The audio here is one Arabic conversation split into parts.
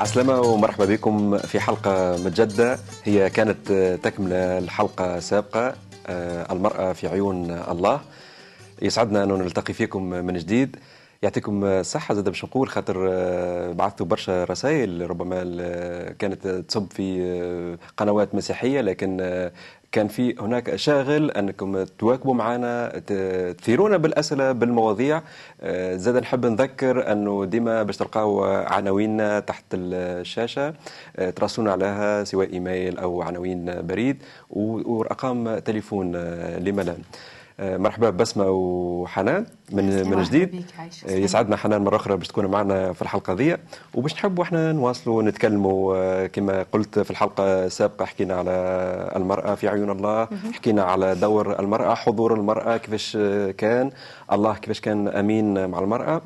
عسلامة ومرحبا بكم في حلقة متجددة. هي كانت تكملة الحلقة السابقة آه، المرأة في عيون الله. يسعدنا أن نلتقي فيكم من جديد. يعطيكم الصحة. زاد باش نقول خاطر آه، بعثتوا برشا رسائل ربما كانت تصب في آه، قنوات مسيحية لكن كان في هناك شاغل أنكم تواكبوا معنا تثيرونا بالأسئلة بالمواضيع. آه، زاد نحب نذكر انه ديما باش تلقاو عناويننا تحت الشاشة آه، تراسلونا عليها سواء إيميل أو عناوين بريد وارقام تليفون آه، لا مرحبا بسمه وحنان من من جديد. يسعدنا حنان مرة أخرى باش تكون معنا في الحلقة ذي. وباش نحبوا إحنا نواصلوا نتكلموا آه، كما قلت في الحلقة السابقة حكينا على المرأة في عيون الله حكينا على دور المرأة حضور المرأة كيفاش كان الله كيفاش كان أمين مع المرأة.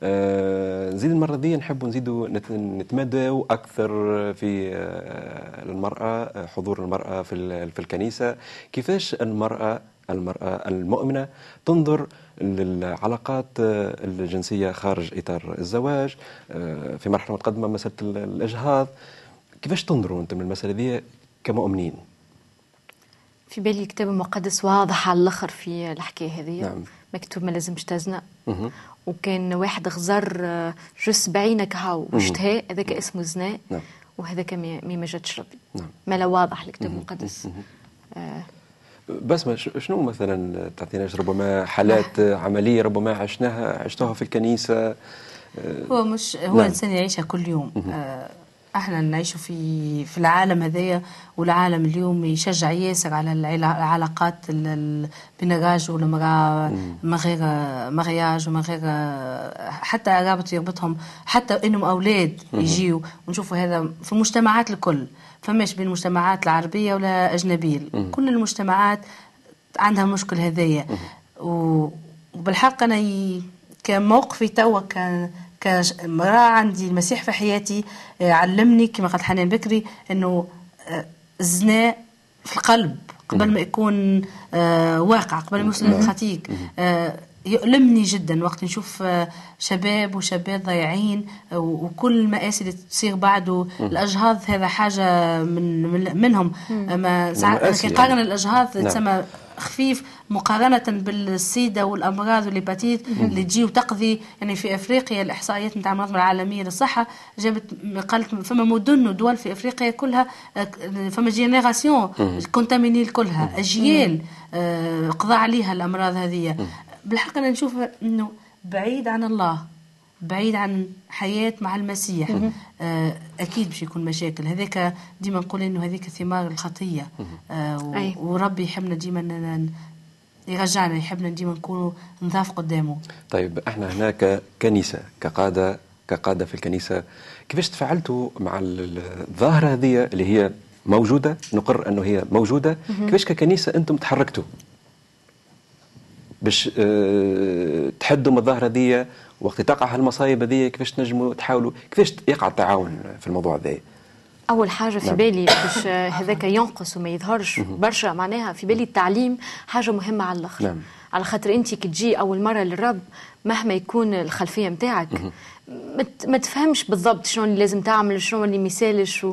آه، نزيد المرة دي نحبوا نزيدوا نتمدوا أكثر في آه، المرأة حضور المرأة في في الكنيسة. كيفاش المرأة المرأة المؤمنة تنظر للعلاقات الجنسية خارج إطار الزواج آه، في مرحلة متقدمة مسألة الإجهاض. كيفاش تنظروا أنتم المسألة دي كمؤمنين؟ في بالي الكتاب المقدس واضح على الآخر في الحكاية هذه. نعم. مكتوب ما لازمش تزنى وكان واحد غزر آه، جس بعينك هاو واشتهى هذاك اسمه زنا نعم. وهذاك ما جاتش ربي نعم. ما لا واضح الكتاب المقدس. آه بس شنو مثلا تعطيناش ربما حالات عملية ربما عشناها عشتوها في الكنيسة؟ هو مش هو نعم. الإنسان يعيشها كل يوم. آه إحنا نعيشوا في في العالم هذايا والعالم اليوم يشجع ياسر على العلاقات بين الراجل والمراه من غير مغياج ومن غير حتى رابط يربطهم حتى إنهم أولاد يجيوا ونشوفوا هذا في المجتمعات الكل. فماش بين المجتمعات العربية ولا أجنبية. كل المجتمعات عندها مشكل هذايا. وبالحق أنا كموقفي توا كان كامرأة عندي المسيح في حياتي آه، علمني كما قالت حنان بكري إنه آه، الزنا في القلب قبل ما يكون آه، واقع قبل ما يوصل للخطيق يؤلمني جدا وقت نشوف شباب وشابات ضايعين وكل المآسي اللي تصير بعده. الأجهاض هذا حاجة من منهم. ما ساعات كي قارن الأجهاض نعم. تسمى خفيف مقارنة بال SIDA والأمراض وال hépatite اللي تجي وتقضي. يعني في أفريقيا الإحصائيات نتاع المنظمة العالمية للصحة جابت قالت فما مدن ودول في أفريقيا كلها فما génération contaminée كلها أجيال آه، قضى عليها الأمراض هذه بالحق أنا نشوف أنه بعيد عن الله بعيد عن حياة مع المسيح آه أكيد باش يكون مشاكل. هذاك ديما نقول إنه هذيك ثمار الخطية. آه وربي يحبنا ديما يرجعنا يحبنا ديما نكونوا نضاف قدامه. طيب إحنا هناك كنيسة كقادة كقادة في الكنيسة. كيفاش تفاعلتوا مع الظاهرة هذه اللي هي موجودة؟ نقر أنه هي موجودة. كيفاش ككنيسة أنتم تحركتوا؟ باش آه تحدوا من الظاهرة هذه وقت تقع هالمصايب هذه كيفاش تنجموا تحاولوا؟ كيفاش يقع التعاون في الموضوع هذا؟ أول حاجة في نعم. بالي باش هذاك ينقص وما يظهرش برشا معناها في بالي التعليم حاجة مهمة على الآخر. نعم. على خاطر أنت كي تجي أول مرة للرب مهما يكون الخلفية نتاعك ما تفهمش بالضبط شنو اللي لازم تعمل شنو اللي ما يسالش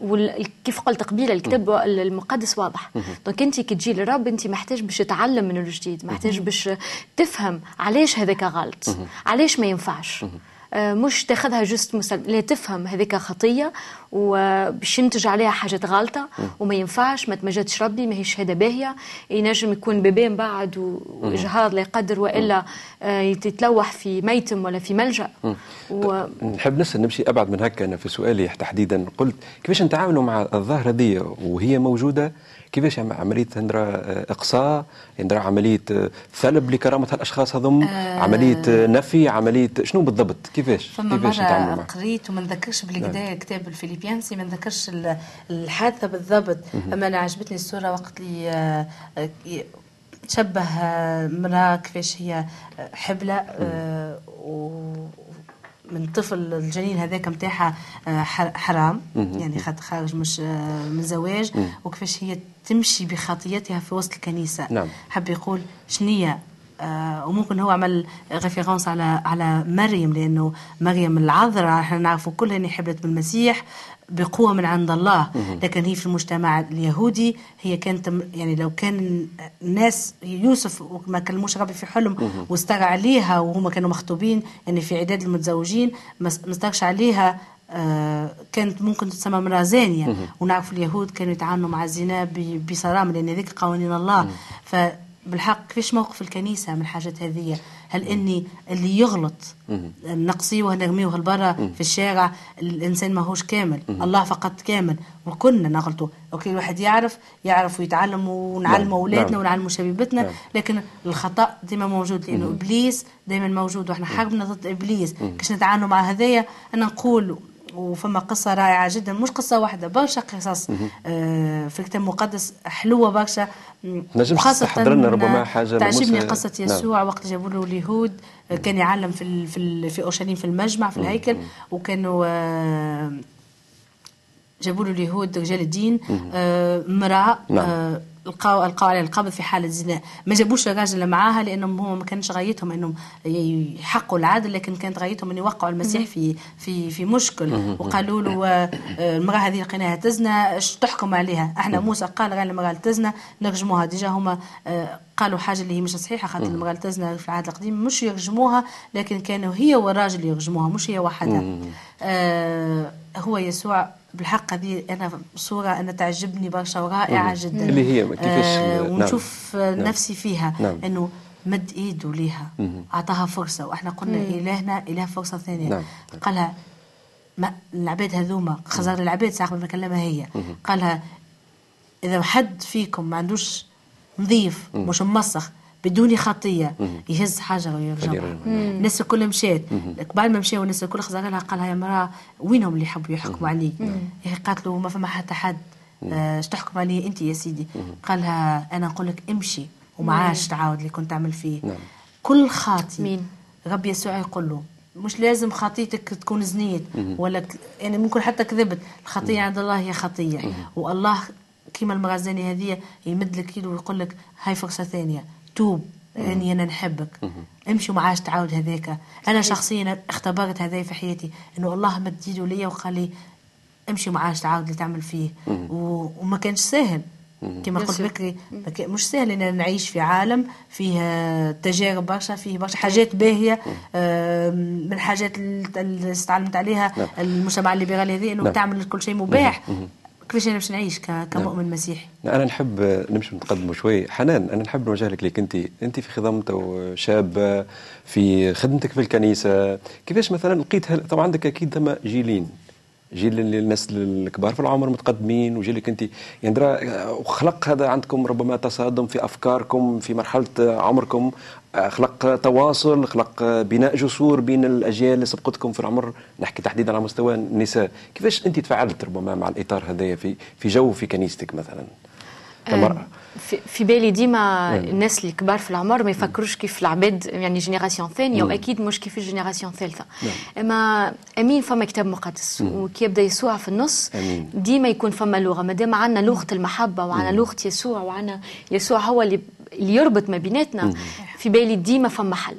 وكيف قلت قبيلة الكتاب المقدس واضح. donc أنت كي تجي للرب أنت محتاج باش تتعلم من الجديد محتاج باش تفهم علاش هذاك غلط علاش ما ينفعش. مش تاخذها جست مسلم لا تفهم هذيك خطية وباش ينتج عليها حاجات غلطة وما ينفعش ما تمجدش ربي ما هي شهاده باهية. ينجم يكون بيبي من بعد وإجهاض لا يقدر وإلا آه، يتلوح في ميتم ولا في ملجأ. و... نحب نسأل نمشي أبعد من هكا أنا في سؤالي تحديدا. قلت كيفاش نتعاملوا مع الظاهرة دي وهي موجودة كيفاش عملية هندرا آه، إقصاء؟ هندرا عملية ثلب لكرامة هالأشخاص هذم؟ آه. عملية نفي؟ عملية شنو بالضبط؟ كيفاش؟ فما كيفاش معه؟ قريت وما نذكرش بالكدا نعم. كتاب الفيليبيانسي ما نذكرش الحادثة بالضبط. أما أنا عجبتني الصورة وقت اللي آه، تشبه امرأة كيفاش هي حبلة آه من طفل الجنين هذاك نتاعها آه، حرام يعني خارج مش آه، من زواج. وكيفاش هي تمشي بخطيتها في وسط الكنيسة. نعم. حب يقول شنية آه وممكن هو عمل référence على على مريم لأنه مريم العذراء إحنا نعرفوا كلها انها حبلت بالمسيح بقوة من عند الله. لكن هي في المجتمع اليهودي هي كانت يعني لو كان الناس يوسف ما كلموش ربي في حلم واستر عليها وهما كانوا مخطوبين يعني في عداد المتزوجين ما استرش عليها آه كانت ممكن تسمى امرأة زانية. ونعرف اليهود كانوا يتعاملوا مع الزنا بصرامة لأن هذيك قوانين الله. فبالحق كيفاش موقف الكنيسة من الحاجات هذه هل إني اللي يغلط؟ نقصيه نرميه لبرا في الشارع الإنسان ماهوش كامل الله فقط كامل. وكنا نغلطوا أوكي الواحد يعرف يعرف ويتعلم ونعلم أولادنا نعم. ونعلم شبيبتنا نعم. لكن الخطأ ديما موجود لأنه إبليس دائما موجود وإحنا حاربنا ضد إبليس. كيش نتعاملوا مع هذايا؟ أنا نقول وفما قصة رائعة جدا مش قصة واحدة برشا قصص. آه في الكتاب المقدس حلوة برشا. نجم تحضر لنا ربما حاجة تعجبني قصة نعم. يسوع نعم. وقت جابوا له اليهود كان يعلم في في في أورشليم في المجمع في الهيكل وكانوا آه جابوا له اليهود رجال الدين. آه امرأة نعم. لقاو لقاو عليه القبض في حالة زنا. ما جابوش الراجل معاها لأنهم هم ما كانش غايتهم إنهم يحققوا العدل لكن كانت غايتهم إن يوقعوا المسيح في في في مشكل. وقالوا له آه، المرأة هذه لقيناها تزنى تحكم عليها؟ أحنا موسى قال غير المرأة تزنى نرجموها. ديجا هما آه، قالوا حاجة اللي هي مش صحيحة خاطر المرأة تزنى في العهد القديم مش يرجموها لكن كانوا هي والراجل يرجموها مش هي وحدها. آه هو يسوع بالحق هذه أنا صورة أنا تعجبني برشا ورائعة جدا. اللي هي كيفاش آه ونشوف نعم. نفسي فيها. نعم. إنه مد إيده ليها. أعطاها فرصة. وإحنا قلنا مم. إلهنا إله فرصة ثانية. نعم. قالها ما العباد هذوما خزار العباد ساعه ما كلمها هي. قالها إذا حد فيكم ما عندوش نظيف مش موسخ بدون خطية. يهز حجر ويرجمها الناس الكل مشات. بعد ما مشاو الناس الكل خزر لها قال لها يا مرأة وينهم اللي يحبوا يحكموا عليك؟ هي قالت له ما فما حتى حد. اش آه تحكم علي أنت يا سيدي؟ قال لها أنا نقول لك امشي وما عادش تعاود اللي كنت تعمل فيه. نعم. كل خاطي مين؟ ربي يسوع يقول له مش لازم خطيتك تكون زنيت ولا يعني ممكن حتى كذبت. الخطية عند الله هي خطية. والله كيما المغازاني هذه يمد لك إيده ويقول لك هاي فرصة ثانية. توب إني أنا نحبك. امشي وما عادش تعاود هذاك أنا شخصيا اختبرت هذا في حياتي إنه الله مد ايده ليا وقال لي امشي وما عادش تعاود اللي تعمل فيه وما كانش سهل كما قلت بكري مش سهل إن نعيش في عالم فيه تجارب برشا فيه برشا حاجات باهية. من الحاجات اللي استعلمت عليها نعم. المجتمع الليبرالي هذه إنه نعم. تعمل كل شيء مباح. كيفاش باش نعيش كمؤمن نعم. مسيحي؟ أنا نحب نمشي نتقدموا شوي. حنان أنا نحب نوجه لك ليك. أنت أنت في خدمته شابه في خدمتك في الكنيسة. كيفاش مثلا لقيت طبعا عندك أكيد ثم جيلين. جيل الناس الكبار في العمر متقدمين وجيلك أنت. يعني درا خلق هذا عندكم ربما تصادم في أفكاركم في مرحلة عمركم. خلق تواصل خلق بناء جسور بين الأجيال اللي سبقتكم في العمر. نحكي تحديدا على مستوى النساء. كيفاش أنت تفاعلت ربما مع الإطار هذايا في في جو في كنيستك مثلا؟ كمرأة. في بالي ديما الناس اللي كبار في العمر ما يفكروش كيف العباد يعني génération ثانية وأكيد مش كيف ال génération الثالثة. أما أمين فما كتاب مقدس وكي يبدأ يسوع في النص ديما يكون فما لغة. ما دام عندنا لغة المحبة وعندنا لغة يسوع وعندنا يسوع هو اللي اللي يربط ما بيناتنا في بالي ديما فما حل.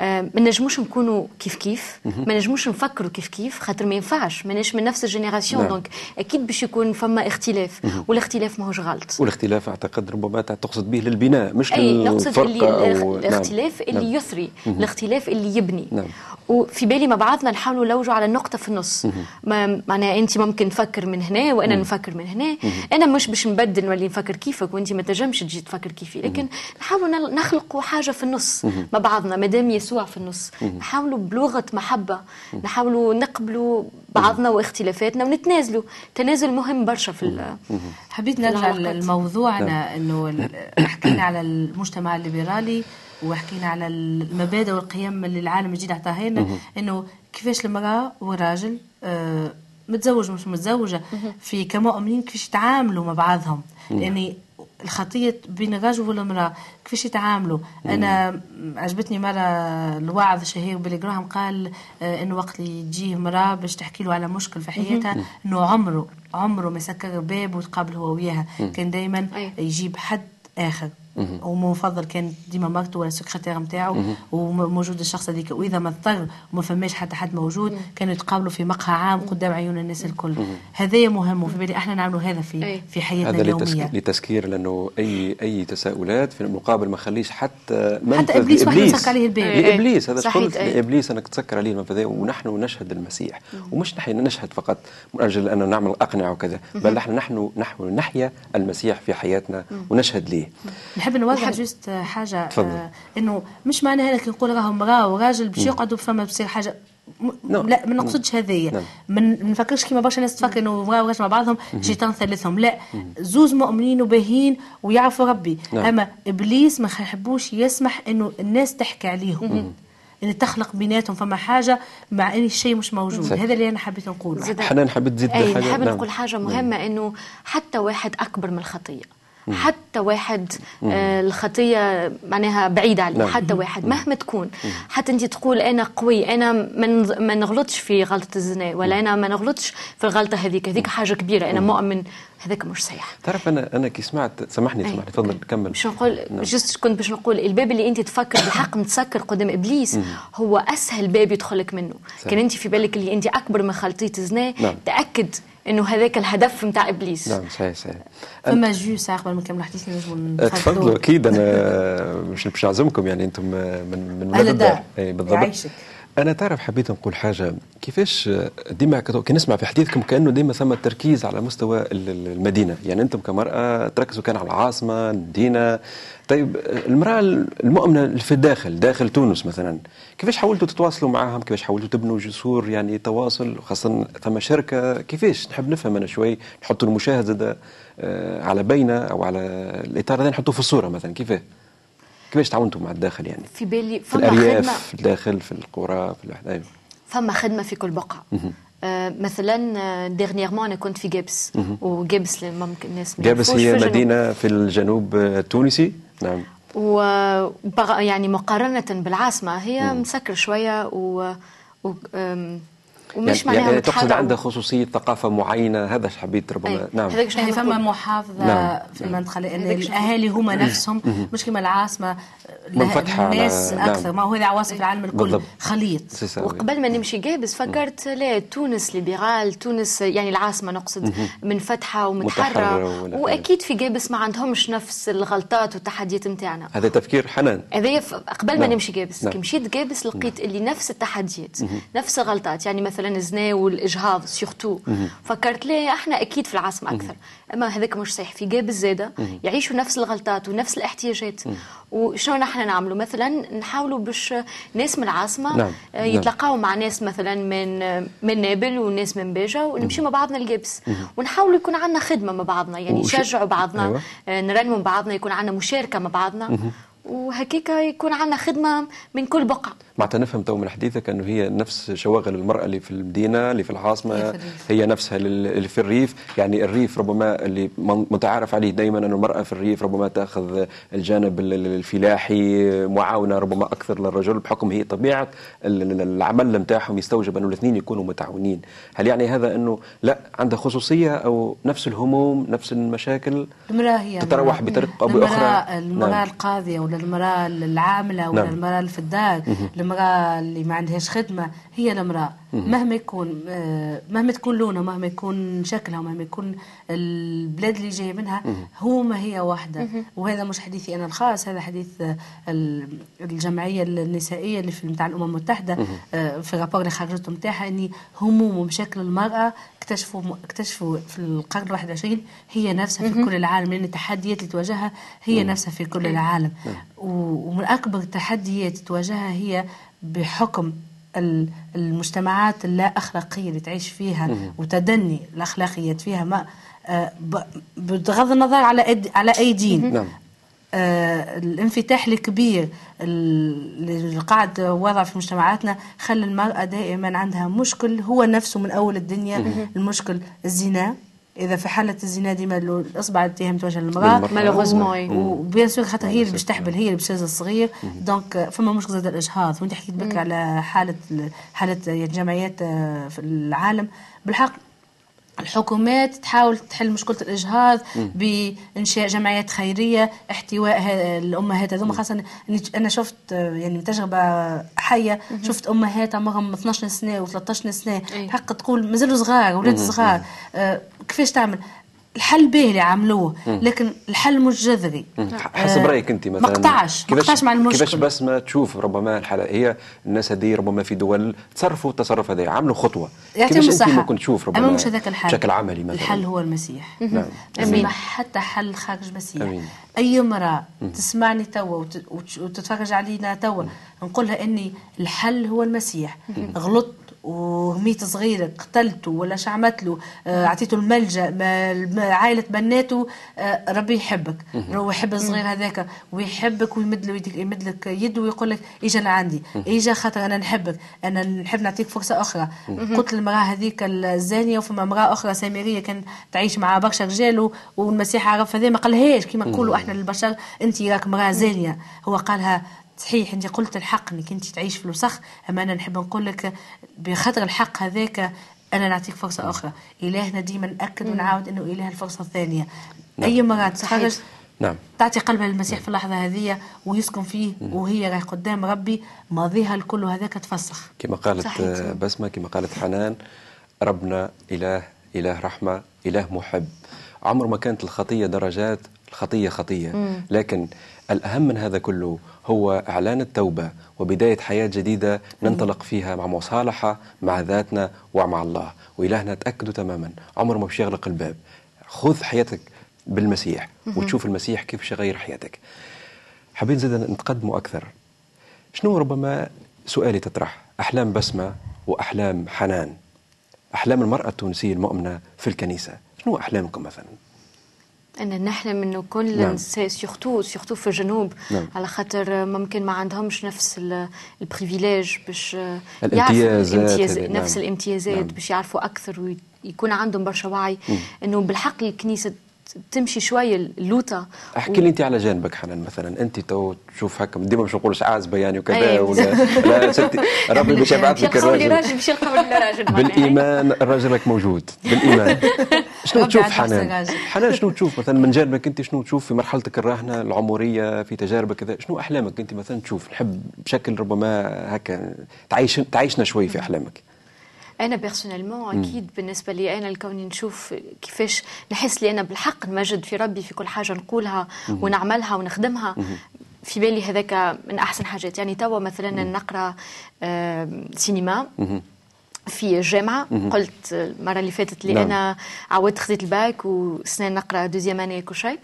آه ما نجموش نكونوا كيف كيف ما نجموش نفكروا كيف كيف خاطر ما ينفعش. ماناش من نفس ال génération نعم. donc أكيد باش يكون فما اختلاف. والاختلاف ماهوش غلط. والاختلاف أعتقد ربما تقصد به للبناء مش أي نقصد اللي أو الاختلاف نعم. اللي يثري الاختلاف اللي يبني. نعم. وفي بالي مع بعضنا نحاولوا نلوجوا على النقطة في النص. ما معناها أنت ممكن تفكر من هنا وأنا نفكر من هنا. أنا مش باش نبدل نولي نفكر كيفك وأنت ما تنجمش تجي تفكر كيفي. لكن نحاولوا نخلقوا حاجة في النص. مع بعضنا ما دام يسوع في النص. نحاولوا بلغة محبة. نحاولوا نقبلوا بعضنا واختلافاتنا ونتنازلوا. تنازل مهم برشا في حبيت نرجع لموضوعنا إنه حكينا على المجتمع الليبرالي وحكينا على المبادئ والقيم اللي العالم الجديد اعطاها لنا إنه كيفاش المرأة والراجل آه متزوج مش متزوجة في كمؤمنين كيفاش يتعاملوا مع بعضهم. لاني الخطية بين الرجل والمرأة كيفاش يتعاملوا؟ أنا عجبتني مرة الواعظ الشهير بيلي جراهام قال آه إنه وقت اللي تجيه مرأة باش تحكي له على مشكل في حياتها إنه عمره عمره ما يسكر الباب وتقابل هو وياها. كان دايما يجيب حد آخر. ومفضل كان ديما مرته ولا السكرتير نتاعو. وموجود الشخص هذيك. وإذا ما اضطر وما فماش حتى حد موجود كانوا يتقابلوا في مقهى عام قدام عيون الناس الكل. هذايا مهم وفي بالي أحنا نعملوا هذا في في حياتنا هذا اليومية. لتسكير لأنه اي أي تساؤلات في المقابل ما خليش حتى حتى إبليس واحد يسكر عليه الباب. لابليس هذا شغل لإبليس أنك تسكر عليه المنفذ ونحن نشهد المسيح. ومش نحن نشهد فقط من أجل أن نعمل أقنعة وكذا بل نحن نحن نحن نحيا المسيح في حياتنا ونشهد ليه. نحب نوضح جست حاجة آه إنه مش معنى هذا كي نقول راهم امراه وراجل باش يقعدوا فما بصير حاجة. م... نعم. لا ما نقصدش هذيا. نعم. ما نفكرش كيما برشا ناس تفكر إنه امراه وراجل مع بعضهم شيطان ثالثهم. لا. زوز مؤمنين وباهين ويعرفوا ربي. نعم. أما إبليس ما يحبوش يسمح إنه الناس تحكي عليهم. ان تخلق بيناتهم فما حاجة مع إن الشيء مش موجود. صحيح. هذا اللي أنا حبيت نقوله. حنان حبيت تزيد حاجة نحب. نقول حاجة مهمة. إنه حتى واحد أكبر من الخطية. حتى واحد آه الخطية معناها بعيدة عليه نعم. حتى واحد مهما تكون. حتى انت تقول أنا قوي أنا ما نغلطش في غلطة الزنا ولا أنا ما نغلطش في الغلطة هذيك. هذيك حاجة كبيرة. أنا مؤمن هذاك مش صحيح. تعرف أنا أنا كي سمعت سامحني سامحني تفضل كمل. باش نقول نعم. جست كنت باش نقول الباب اللي أنت تفكر بالحق متسكر قدام إبليس هو أسهل باب يدخلك منه. صحيح. كان أنت في بالك اللي أنت أكبر من خلطيه زنا نعم. تأكد إنه هذاك الهدف نتاع إبليس. نعم صحيح صحيح. فما جو ساعه قبل ما نكمل حديثنا لازم تفضلوا أكيد أنا مش باش نعزمكم يعني أنتم من من الدار بالضبط. يعيشك. أنا تعرف حبيت نقول حاجة. كيفاش ديما كي نسمع في حديثكم كأنه ديما ثم التركيز على مستوى المدينة. يعني أنتم كمرأة تركزوا كان على العاصمة المدينة. طيب المرأة المؤمنة في الداخل داخل تونس مثلا كيفاش حاولتوا تتواصلوا معاهم؟ كيفاش حاولتوا تبنوا جسور يعني تواصل خاصة ثم شركة؟ كيفاش؟ نحب نفهم أنا شوي نحطوا المشاهدة على بينة أو على الإطار هذا نحطوه في الصورة مثلا. كيفاه؟ كيفاش تعاونتوا مع الداخل يعني؟ في بالي في الأرياف في الداخل في القرى في الوحدة فما خدمة في كل بقعة. آه مثلا dernièrement أنا كنت في قابس وقابس ممكن الناس قابس هي مدينة في الجنوب التونسي. نعم. و يعني مقارنة بالعاصمة هي مسكر شوية. و, و... ومش يعني, يعني تقصد عندها خصوصية ثقافة معينة هذا حبيت ربما أي. نعم. يعني فما محافظة نعم. في المنطقة لأن الأهالي هما نفسهم. مش كما العاصمة منفتحة الناس على... أكثر نعم. ما هو هذا عواصم العالم الكل خليط. وقبل ما نمشي قابس فكرت لا تونس libérale تونس يعني العاصمة نقصد منفتحة ومتحررة وأكيد في جابس ما عندهمش نفس الغلطات والتحديات نتاعنا هذا تفكير حنان. هذا قبل ما نمشي جابس كي مشيت جابس لقيت اللي نفس التحديات نفس الغلطات. يعني مثلا مثلا الزنا والإجهاض سيرتو فكرت ليه إحنا أكيد في العاصمه أكثر. أما هذاك مش صحيح. في جاب الزاده يعيشوا نفس الغلطات ونفس الاحتياجات. وشنو نحن نعملوا؟ مثلا نحاولوا باش ناس من العاصمة نعم. يتلقاو مع ناس مثلا من من نابل وناس من باجا ونمشي مع بعضنا الجبس. ونحاولوا يكون عندنا خدمة مع بعضنا. يعني نشجعوا بعضنا أيوة. نرنموا بعضنا يكون عندنا مشاركة مع بعضنا. وهكيك يكون عندنا خدمة من كل بقعة. معناتها نفهم تو من حديثك أنه هي نفس شواغل المرأة اللي في المدينة اللي في العاصمة هي نفسها اللي في الريف. يعني الريف ربما اللي متعارف عليه دائما أنه المرأة في الريف ربما تأخذ الجانب الفلاحي معاونة ربما أكثر للرجل بحكم هي طبيعة العمل نتاعهم يستوجب أنه الاثنين يكونوا متعاونين. هل يعني هذا أنه لا عندها خصوصية أو نفس الهموم نفس المشاكل؟ المرأة هي تتروح بطريقة أو بأخرى؟ المرأة نعم. القاضية ولا المرأة العاملة ولا نعم. المرأة اللي في الدار المرأة اللي ما عندهاش خدمة هي المراه مهما يكون مهما تكون لونها مهما يكون شكلها ومهما يكون البلاد اللي جاية منها هو ما هي واحدة. وهذا مش حديثي أنا الخاص هذا حديث الجمعية النسائية اللي في نتاع الأمم المتحدة في الرابور اللي خرجته نتاعها إني هموم ومشاكل المرأة اكتشفوا اكتشفوا في القرن 21 هي نفسها في كل العالم لأن التحديات اللي تواجهها هي نفسها في كل العالم. ومن أكبر التحديات تواجهها هي بحكم المجتمعات اللا اخلاقيه اللي تعيش فيها وتدني الاخلاقيات فيها ما بغض النظر على على أي دين. نعم. آه الانفتاح الكبير اللي قاعد وضع في مجتمعاتنا خلى المرأة دائما عندها مشكل هو نفسه من أول الدنيا المشكل الزنا. إذا في حالة الزنا ديما الاصبع الاتهام توجه للمرأة. malheureusement و bien sûr خاطر هي اللي باش تحبل هي اللي باش الصغير. donc فما مشكل زاد الإجهاض. وانت حكيت بك على حالة حالة جمعيات في العالم. بالحق الحكومات تحاول تحل مشكلة الإجهاض بإنشاء جمعيات خيرية احتواء الأمهات هذوما خاصة أنا شفت يعني تجربة حية شفت أمهات عمرهم 12 سنة و13 سنة حق تقول مازالوا صغار أولاد صغار. آه، كيفاش تعمل؟ الحل به اللي عملوه لكن الحل مش جذري. حسب آه رأيك أنت مثلا. مقطعش مقطعش مع المشكلة. كيفاش بس ما تشوف ربما الحالة هي الناس هذه ربما في دول تصرفوا التصرف هذا عملوا خطوة. كيفاش أنت ممكن تشوف ربما مش هذاك الحل. بشكل عملي مثلا؟ الحل هو المسيح. نعم. أمين. حتى حل خارج المسيح أمين. أي امرأة تسمعني توا وتتفرج علينا توا نقولها إني الحل هو المسيح. غلطت وهميت صغير قتلته ولا شعمت له آه، أعطيته الملجأ عائلة بناته آه، ربي يحبك. هو يحب الصغير هذاك ويحبك ويمد له يمد لك يده ويقول لك اجا لعندي؟ اجا خاطر أنا نحبك. أنا نحب نعطيك فرصة أخرى. قلت المراه هذيك الزانية وفما امرأة أخرى سامرية كانت تعيش مع برشا رجال والمسيح عرف هذا ما قالهاش. كما نقولوا إحنا للبشر أنت راك امراه زانية. هو قالها صحيح أنت قلت الحق إنك أنت تعيش في الوسخ أما أنا نحب نقول لك بخاطر الحق هذاك أنا نعطيك فرصة أخرى. إلهنا ديما ناكد ونعاود إنه إله الفرصة الثانية. نعم. أي مره تخرج نعم. تعطي قلبها للمسيح في اللحظة هذه ويسكن فيه وهي راهي قدام ربي ماضيها الكل هذاك تفسخ. كما قالت صحيح. بسمة كما قالت حنان ربنا إله إله رحمة إله محب. عمر ما كانت الخطية درجات الخطية خطية. لكن الأهم من هذا كله هو إعلان التوبة وبداية حياة جديدة ننطلق فيها مع مصالحة مع ذاتنا ومع الله. وإلهنا تأكدوا تماما. عمره ما باش يغلق الباب. خذ حياتك بالمسيح وتشوف المسيح كيف يغير حياتك. حابين زيدا نتقدموا أكثر. شنو ربما سؤالي تطرح؟ أحلام بسمة وأحلام حنان. أحلام المرأة التونسية المؤمنة في الكنيسة. شنو أحلامكم مثلاً؟ إن نحلم انه كل نعم. surtout surtout في الجنوب نعم. على خاطر ممكن ما عندهمش نفس ال privilège باش الامتيازات نعم. نفس الامتيازات نعم. باش يعرفوا أكثر ويكون عندهم برشا وعي إنه بالحق الكنيسة تمشي شوية اللوطه أحكي لي أنت على جانبك حنان مثلا أنت تو تشوف هكا ديما باش نقولش عازبة يعني وكذا. ولا لا ستي ربي باش يبعث لك الراجل. راجل باش يلقاو راجل بالإيمان الراجل لك موجود بالإيمان. شنو تشوف حنان؟ حنان شنو تشوف؟ مثلا من جانبك أنت شنو تشوف في مرحلتك الراهنه العمرية في تجاربك كذا؟ شنو أحلامك أنت مثلا تشوف؟ نحب بشكل ربما هكا تعيش تعيشنا شوي في أحلامك. أنا personnellement أكيد بالنسبة لي أنا الكوني نشوف كيفاش نحس لي أنا بالحق نمجد في ربي في كل حاجة نقولها ونعملها ونخدمها. في بالي هذاك من أحسن حاجات. يعني توا مثلا نقرأ سينما في الجامعة. قلت المرة اللي فاتت اللي نعم. أنا عودت خذيت الباك وسنة نقرأ deuxième année كل شيء.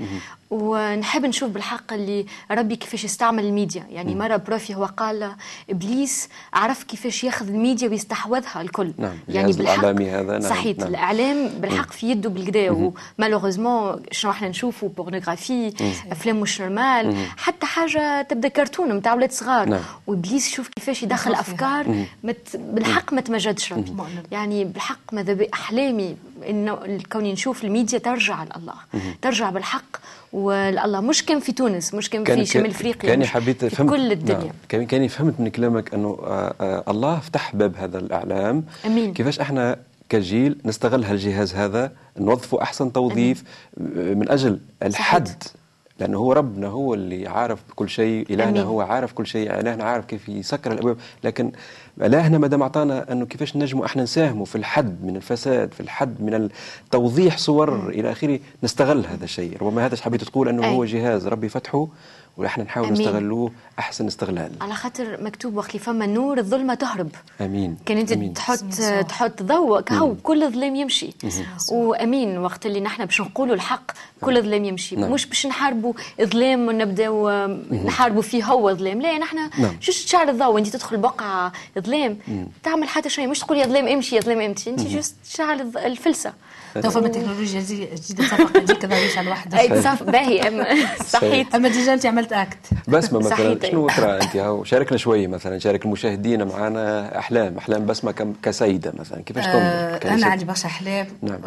ونحب نشوف بالحق اللي ربي كيفاش يستعمل الميديا. يعني مرة prof ي هو قال إبليس عرف كيفاش ياخذ الميديا ويستحوذها الكل. نعم. يعني بالحق هذا نعم. صحيح نعم. الإعلام بالحق في يده بالقدا و malheureusement شنو إحنا نشوفوا pornographie أفلام مش normal حتى حاجة تبدا كرتون نتاع ولاد صغار. نعم. وإبليس شوف كيفاش يدخل أفكار مت بالحق ما تمجدش ربي. يعني بالحق ماذا بأحلامي إنه كوني نشوف الميديا ترجع لله. ترجع بالحق والله مش كان في تونس مش كان, كان في شمال إفريقيا كان حبيت في كل الدنيا نعم. كان فهمت من كلامك أنه آه آه الله فتح باب هذا الإعلام أمين كيفاش إحنا كجيل نستغل هالجهاز هذا نوظفه أحسن توظيف أمين. من أجل الحد صحيح. لأنه هو ربنا هو اللي عارف كل شيء إلهنا أمين. هو عارف كل شيء إلهنا عارف كيف يسكر الأبواب لكن إلهنا ما دام أعطانا أنه كيفاش نجموا إحنا نساهموا في الحد من الفساد في الحد من توضيح صور. إلى آخره نستغل هذا الشيء ربما هذا حبيت تقول أنه أي. هو جهاز ربي فتحه ونحن نحاول أمين. نستغلوه أحسن استغلال. على خاطر مكتوب وقت فما نور الظلمة تهرب. آمين. كان أنت أمين. تحط تحط ضوء كهو كل ظلام يمشي. وأمين وقت اللي نحن باش نقولوا الحق كل ظلام يمشي. نعم. مش باش نحاربوا ظلام ونبداو نحاربوا فيه هو ظلام لا نحن نعم. juste تشعل الضوء؟ أنت تدخل بقعة ظلام تعمل حتى شيء مش تقول يا ظلام امشي يا ظلام امشي. أنت juste تشعل الفلسة. تو فما تكنولوجيا جديده صفقه هذيك على الواحد باهي صحيح. أما déjà أنت عملت acte. بسمة مثلا. شنو ترى أنت؟ هاو شاركنا شوي مثلا شارك المشاهدين معنا أحلام أحلام بسمة كسيدة مثلا. كيفاش تنظر آه أنا عندي برشا أحلام. نعم.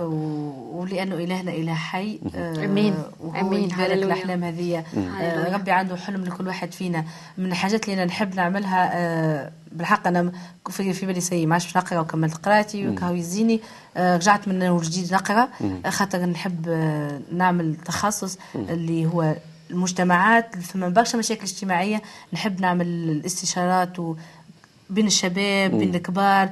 ولأنه إلهنا إله حي. آه أمين. أمين. على الاحلام هذه. آه ربي عنده حلم لكل واحد فينا. من الحاجات اللي أنا نحب نعملها آه بالحق أنا في, في بالي سي ما عادش نقرأ وكملت قراءتي وكهو يزيني آه، رجعت من جديد نقرأ. خاطر نحب آه، نعمل تخصص اللي هو المجتمعات فما برشا مشاكل اجتماعية نحب نعمل الاستشارات و بين الشباب مم. بين الكبار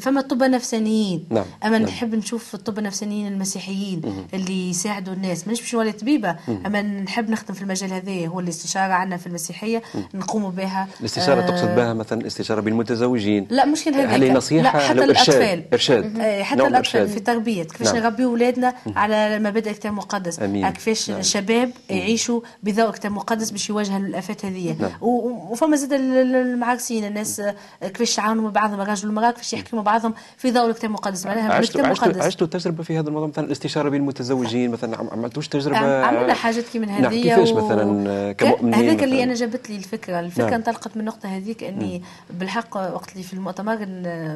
فما الطب النفسانيين نعم. أما نعم. نحب نشوف الطب النفسانيين المسيحيين مم. اللي يساعدوا الناس مانيش باش نولي طبيبة مم. أما نحب نخدم في المجال هذا هو الاستشارة عندنا في المسيحية نقوم بها الاستشارة آه تقصد بها مثلا استشاره بين المتزوجين لا مشكل هذا هل نصيحة لا حتى الأطفال إرشاد آه حتى الأطفال إرشاد. في تربية كيفاش نعم. نربي اولادنا على مبادئ الكتاب المقدس كيفاش نعم. الشباب يعيشوا بضوء الكتاب المقدس باش يواجهوا الآفات هذه نعم. وفما زاد المعاكسين الناس كيفاش يتعاونوا مع بعضهم الرجل والمرأة كيفاش يحكوا مع بعضهم في ضوء الكتاب المقدس. معناها الكتاب المقدس. عشتوا تجربة في هذا الموضوع مثلا الاستشارة بين المتزوجين مثلا عملتوش تجربة؟ عملنا حاجات كي من هذه نعم كيفاش مثلا كمؤمنين هذاك اللي أنا جابت لي الفكرة. الفكرة نعم. انطلقت من النقطة هذيك إني بالحق وقت اللي في المؤتمر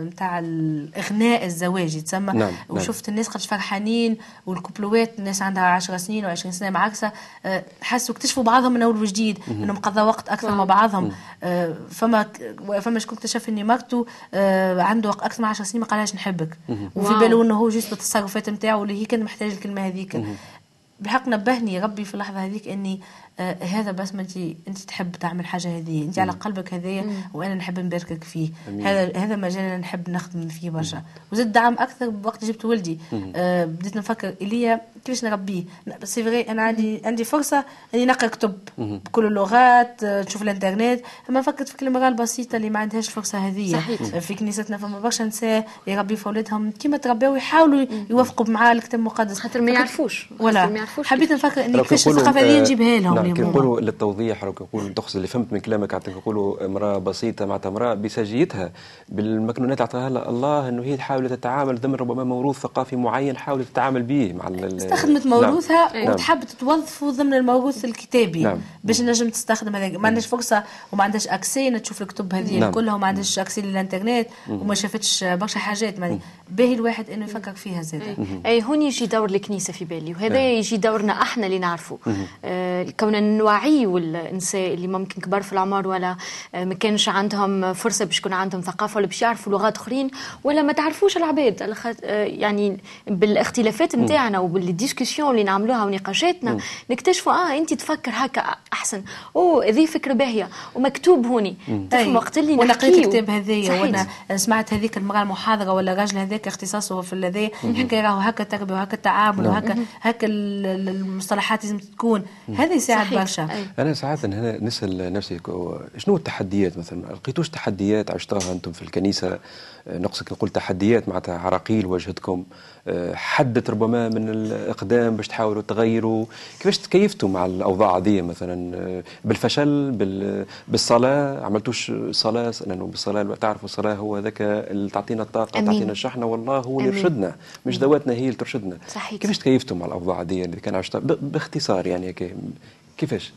نتاع الإغناء الزواجي تسمى. نعم. وشفت الناس قداش فرحانين والكوبلوات الناس عندها 10 سنين و20 سنة معاكسة. أه، حسوا اكتشفوا بعضهم من اول وجديد انهم قضوا وقت أكثر مع بعضهم. أه، فما فما شكون اكتشف مرته أه، عنده أكثر من 10 سنين ما قالهاش نحبك. وفي باله إنه هو جوست التصرفات نتاعو اللي هي كان محتاج الكلمة هذيك. بالحق نبهني ربي في اللحظة هذيك إني آه هذا بس ما أنت انت تحب تعمل حاجة هذه أنت على قلبك هذايا وأنا نحب نباركك فيه. أمين. هذا هذا مجال أنا نحب نخدم فيه برشا. وزاد دعم أكثر وقت جبت ولدي. آه بديت نفكر ايليا كيفاش نربيه؟ سي فغي أنا عندي عندي فرصة إني نقرأ كتب بكل اللغات آه، نشوف الإنترنت. أما فكرت في المراه البسيطه اللي ما عندهاش الفرصه هذه. صحيح. في كنيستنا فما برشا نساء يربي في أولادهم كيما ترباو يحاولوا يوافقوا مع الكتاب المقدس. خاطر ما يعرفوش. ولا. حبيت نفكر اني كيفاش الثقافه هذه نجيبها لهم نعم كنقولوا للتوضيح لو كنقولوا تقصد اللي فهمت من كلامك نقولوا امرأة بسيطة معناتها امرأة بسجيتها بالمكنونات اللي اعطاها الله إنه هي تحاول تتعامل ضمن ربما موروث ثقافي معين حاولت تتعامل به مع استخدمت موروثها نعم. وتحب تتوظفوا ضمن الموروث الكتابي نعم. باش نجم تستخدم هذا ما عندهاش فرصة وما عندهاش أكسي تشوف الكتب هذه نعم. كلها وما عندهاش أكسي للإنترنت وما شافتش برشا حاجات. باهي الواحد إنه يفكر فيها زاد اي هون يجي دور الكنيسة في بالي وهذا يجي دورنا إحنا اللي نعرفه. آه كون نوعيوا النساء اللي ممكن كبار في العمر ولا آه ما كانش عندهم فرصة باش يكون عندهم ثقافة ولا باش يعرفوا لغات أخرين ولا ما تعرفوش العباد. آه يعني بالاختلافات نتاعنا وبالديسكسيون اللي نعملوها ونقاشاتنا نكتشفوا آه أنت تفكر هكا أحسن. أوه هذه فكرة باهية ومكتوب هوني. تفهم وقت اللي وأنا قريت الكتاب هذايا وأنا سمعت هذيك المرأة المحاضرة ولا الراجل هذاك اختصاصه في الذي حكى راهو هكا التربيه وهكا التعامل وهكا هكا المصطلحات لازم تكون. هذه يساعد برشا. أنا ساعات هنا نسأل نفسي شنو التحديات مثلا؟ لقيتوش تحديات عشتوها أنتم في الكنيسة؟ نقصد نقول تحديات معناتها عراقيل واجهتكم حدت ربما من الإقدام باش تحاولوا تغيروا. كيفاش تكيفتوا مع الأوضاع هذه مثلا؟ بالفشل بالصلاة؟ عملتوش صلاة؟ لأنه بالصلاة. تعرفوا الصلاة هو ذاك اللي تعطينا الطاقة أمين. تعطينا الشحنة والله هو اللي يرشدنا مش ذواتنا هي اللي ترشدنا. صحيح. كيفاش تكيفتوا مع الأوضاع هذه اللي كان عشتها باختصار يعني كيفاش؟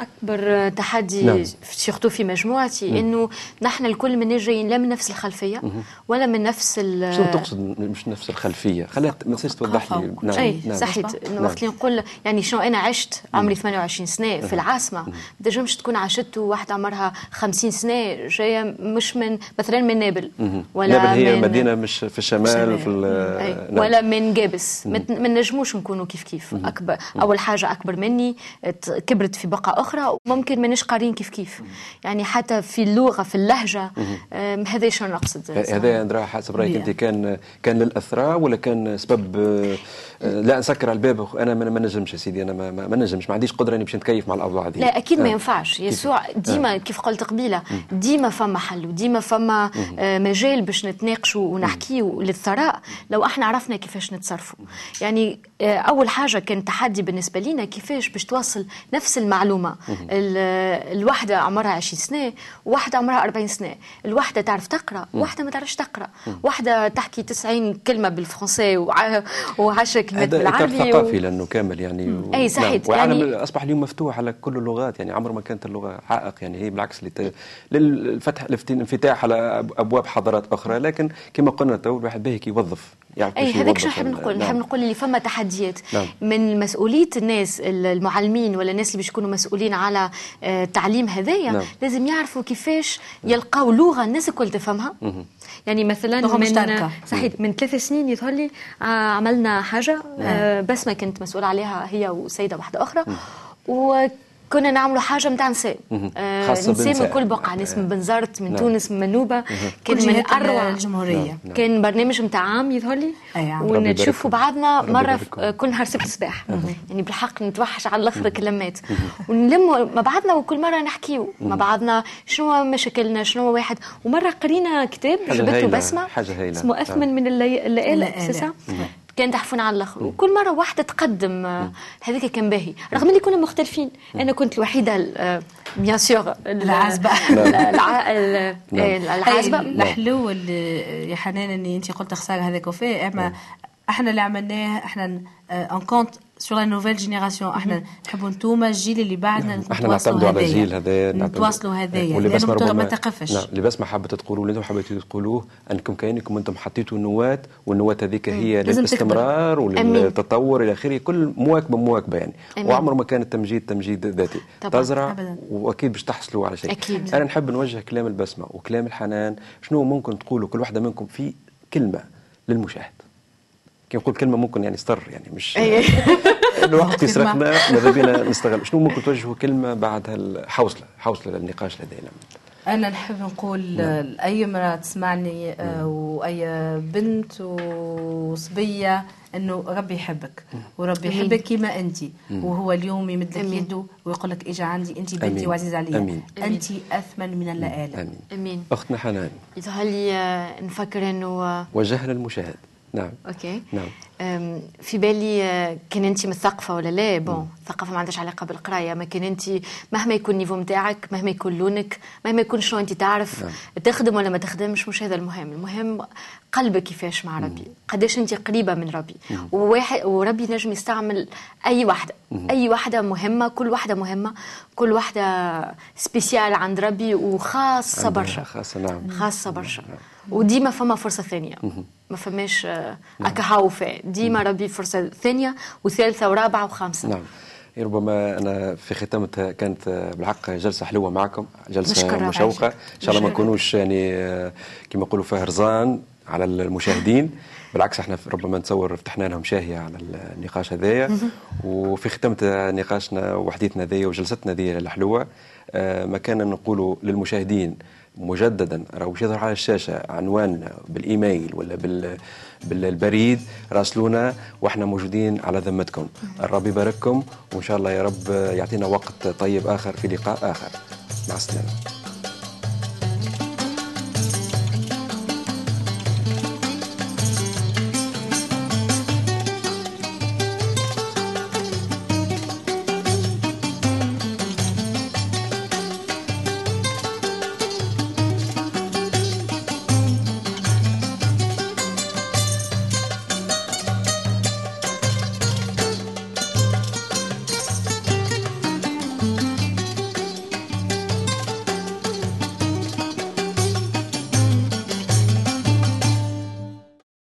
أكبر تحدي نعم. سيرتو في مجموعتي مم. إنه نحن الكل من جايين لا من نفس الخلفية مم. ولا من نفس شنو تقصد مش نفس الخلفية؟ خليها ما توضح لي. نعم. أي نعم. صحيت. إنه وقت اللي نقول يعني شنو أنا عشت عمري 28 سنة في العاصمة. ما تنجمش تكون عاشت واحدة عمرها 50 سنة جاية مش من مثلا من نابل. ولا نابل هي من مدينة مش في الشمال في نعم. ولا من جابس. ما نجموش نكونوا كيف كيف. أكبر أول حاجة أكبر مني كبرت في بقعه أخرى ممكن مانيش قارين كيف كيف. يعني حتى في اللغة في اللهجة هذا شنو نقصد؟ هذا حسب رأيك أنت كان كان للأثراء ولا كان سبب آه، لا نسكر على الباب أنا ما نجمش يا سيدي أنا ما, ما نجمش ما عنديش قدرة إني باش نتكيف مع الأوضاع هذه. لا أكيد آه. ما ينفعش يسوع ديما آه. كيف قلت قبيلة ديما فما حل وديما فما آه مجال باش نتناقشوا ونحكيوا للثراء لو إحنا عرفنا كيفاش نتصرفوا. يعني آه أول حاجة كان تحدي بالنسبة لنا كيفاش باش توصل نفس المعلومة. الواحده عمرها 20 سنة وواحده عمرها 40 سنة. الواحده تعرف تقرأ وواحده ما تعرفش تقرأ. واحدة تحكي 90 كلمة بالفرنسي و10 كلمات بالعربي ثقافي و... لأنه كامل يعني و... أي صحيح. نعم. يعني أصبح اليوم مفتوح على كل اللغات يعني عمر ما كانت اللغة عائق يعني هي بالعكس لت... للفتح الانفتاح على أبواب حضارات أخرى. لكن كما قلنا تو الواحد باهي يوظف. أي هذاك شنو نحب نقول نحب نقول اللي فما تحديات نعم. من مسؤولية الناس المعلمين ولا الناس اللي باش يكونوا مسؤولين على التعليم هذايا نعم. لازم يعرفوا كيفاش يلقاو لغة الناس الكل تفهمها يعني مثلا من مشتركة. صحيح من ثلاث سنين يظهر لي عملنا حاجة نعم. بسمة كنت مسؤولة عليها هي وسيدة واحدة أخرى و كنا نعملوا حاجة نتاع نساء. آه نساء من كل بقعة ناس من بنزرت من نعم. تونس من منوبة. كان من أروع الجمهورية. نعم. نعم. كان برنامج نتاع عام يظهر لي. ونشوفوا بعضنا مرة كل نهار سبت صباح يعني بالحق نتوحش على الأخر كلمات ونلموا مع بعضنا وكل مرة نحكيو مع بعضنا شنو مشاكلنا شنو واحد. ومرة قرينا كتاب جبته بسمه اسمه أثمن من الليالي كان تحفون على الآخر. وكل مرة واحدة تقدم آه، هذاك كان باهي. رغم اللي كنا مختلفين. أنا كنت الوحيدة bien آه، sûr العازبة. العازبة. الحلو يا حنان إني أنت قلت خساره هذاك وفاء أما إحنا اللي عملناه إحنا on compte sur la nouvelle génération إحنا نحبوا انتوما الجيل اللي بعدنا إحنا نعتمدوا على الجيل هذا نتواصلوا هذايا. واللي بس ما تقفش. نعم اللي بس ما حبت تقولوا اللي أنتم حبيتوا تقولوه. أنكم كأنكم أنتم حطيتوا النواه والنواة هذيك هي للاستمرار وللتطور إلى آخره. كل مواكبة مواكبة يعني. وعمره ما كان التمجيد تمجيد ذاتي. تزرع وأكيد باش تحصلوا على شيء. أكيد. أنا نحب نوجه كلام البسمة وكلام الحنان. شنو ممكن تقولوا؟ كل واحدة منكم في كلمة للمشاهد. كي نقول كلمة ممكن يعني استر يعني مش الوقت يسرقنا ماذا بينا نستغل. شنو ممكن توجهوا كلمة بعد هالحوصلة حوصلة للنقاش لدينا؟ أنا نحب نقول نعم. لأي امراه تسمعني آه، وأي بنت وصبية إنه ربي يحبك وربي يحبك كما أنت. وهو اليوم يمد لك يده ويقول لك اجا عندي أنت بنتي وعزيز علي أنت أثمن من اللآلئ أمين. أمين. أختنا حنان. يظهر لي نفكر إنه وجهنا المشاهد. نعم. okay. نعم. في بالي آه، كان انت مثقفه ولا لا؟ bon الثقافة ما عندهاش علاقة بالقراية ما كان انت مهما يكون ال niveau نتاعك مهما يكون لونك مهما يكون شنو أنت تعرف نعم. تخدم ولا ما تخدمش مش هذا المهم. المهم قلبك كيفاش مع ربي. قداش أنت قريبة من ربي. وواحد وربي نجم يستعمل أي واحدة أي واحدة مهمة كل واحدة مهمة كل واحدة سبيسيال عند ربي وخاصة برشا. خاصة نعم. خاصة برشا. نعم. وديما فما فرصة ثانية. ما فماش آه، نعم. هكا هاوفة ديما ربي فرصة ثانية وثالثة ورابعة وخامسة. نعم. ربما أنا في ختامتها كانت آه، بالحق جلسة حلوة معكم جلسة مشوقة. إن شاء الله ما نكونوش يعني آه، كما يقولوا فيها رزان على المشاهدين. بالعكس إحنا ربما نتصور فتحنا لهم شاهية على النقاش هذايا. وفي ختامة نقاشنا وحديثنا ذي وجلستنا ذي الحلوة ما كان نقوله للمشاهدين مجددا. راهو يظهر على الشاشة عنواننا بالإيميل ولا بال بالبريد راسلونا وإحنا موجودين على ذمتكم. الرب يبارككم وإن شاء الله يا رب يعطينا وقت طيب آخر في لقاء آخر. مع السلامة.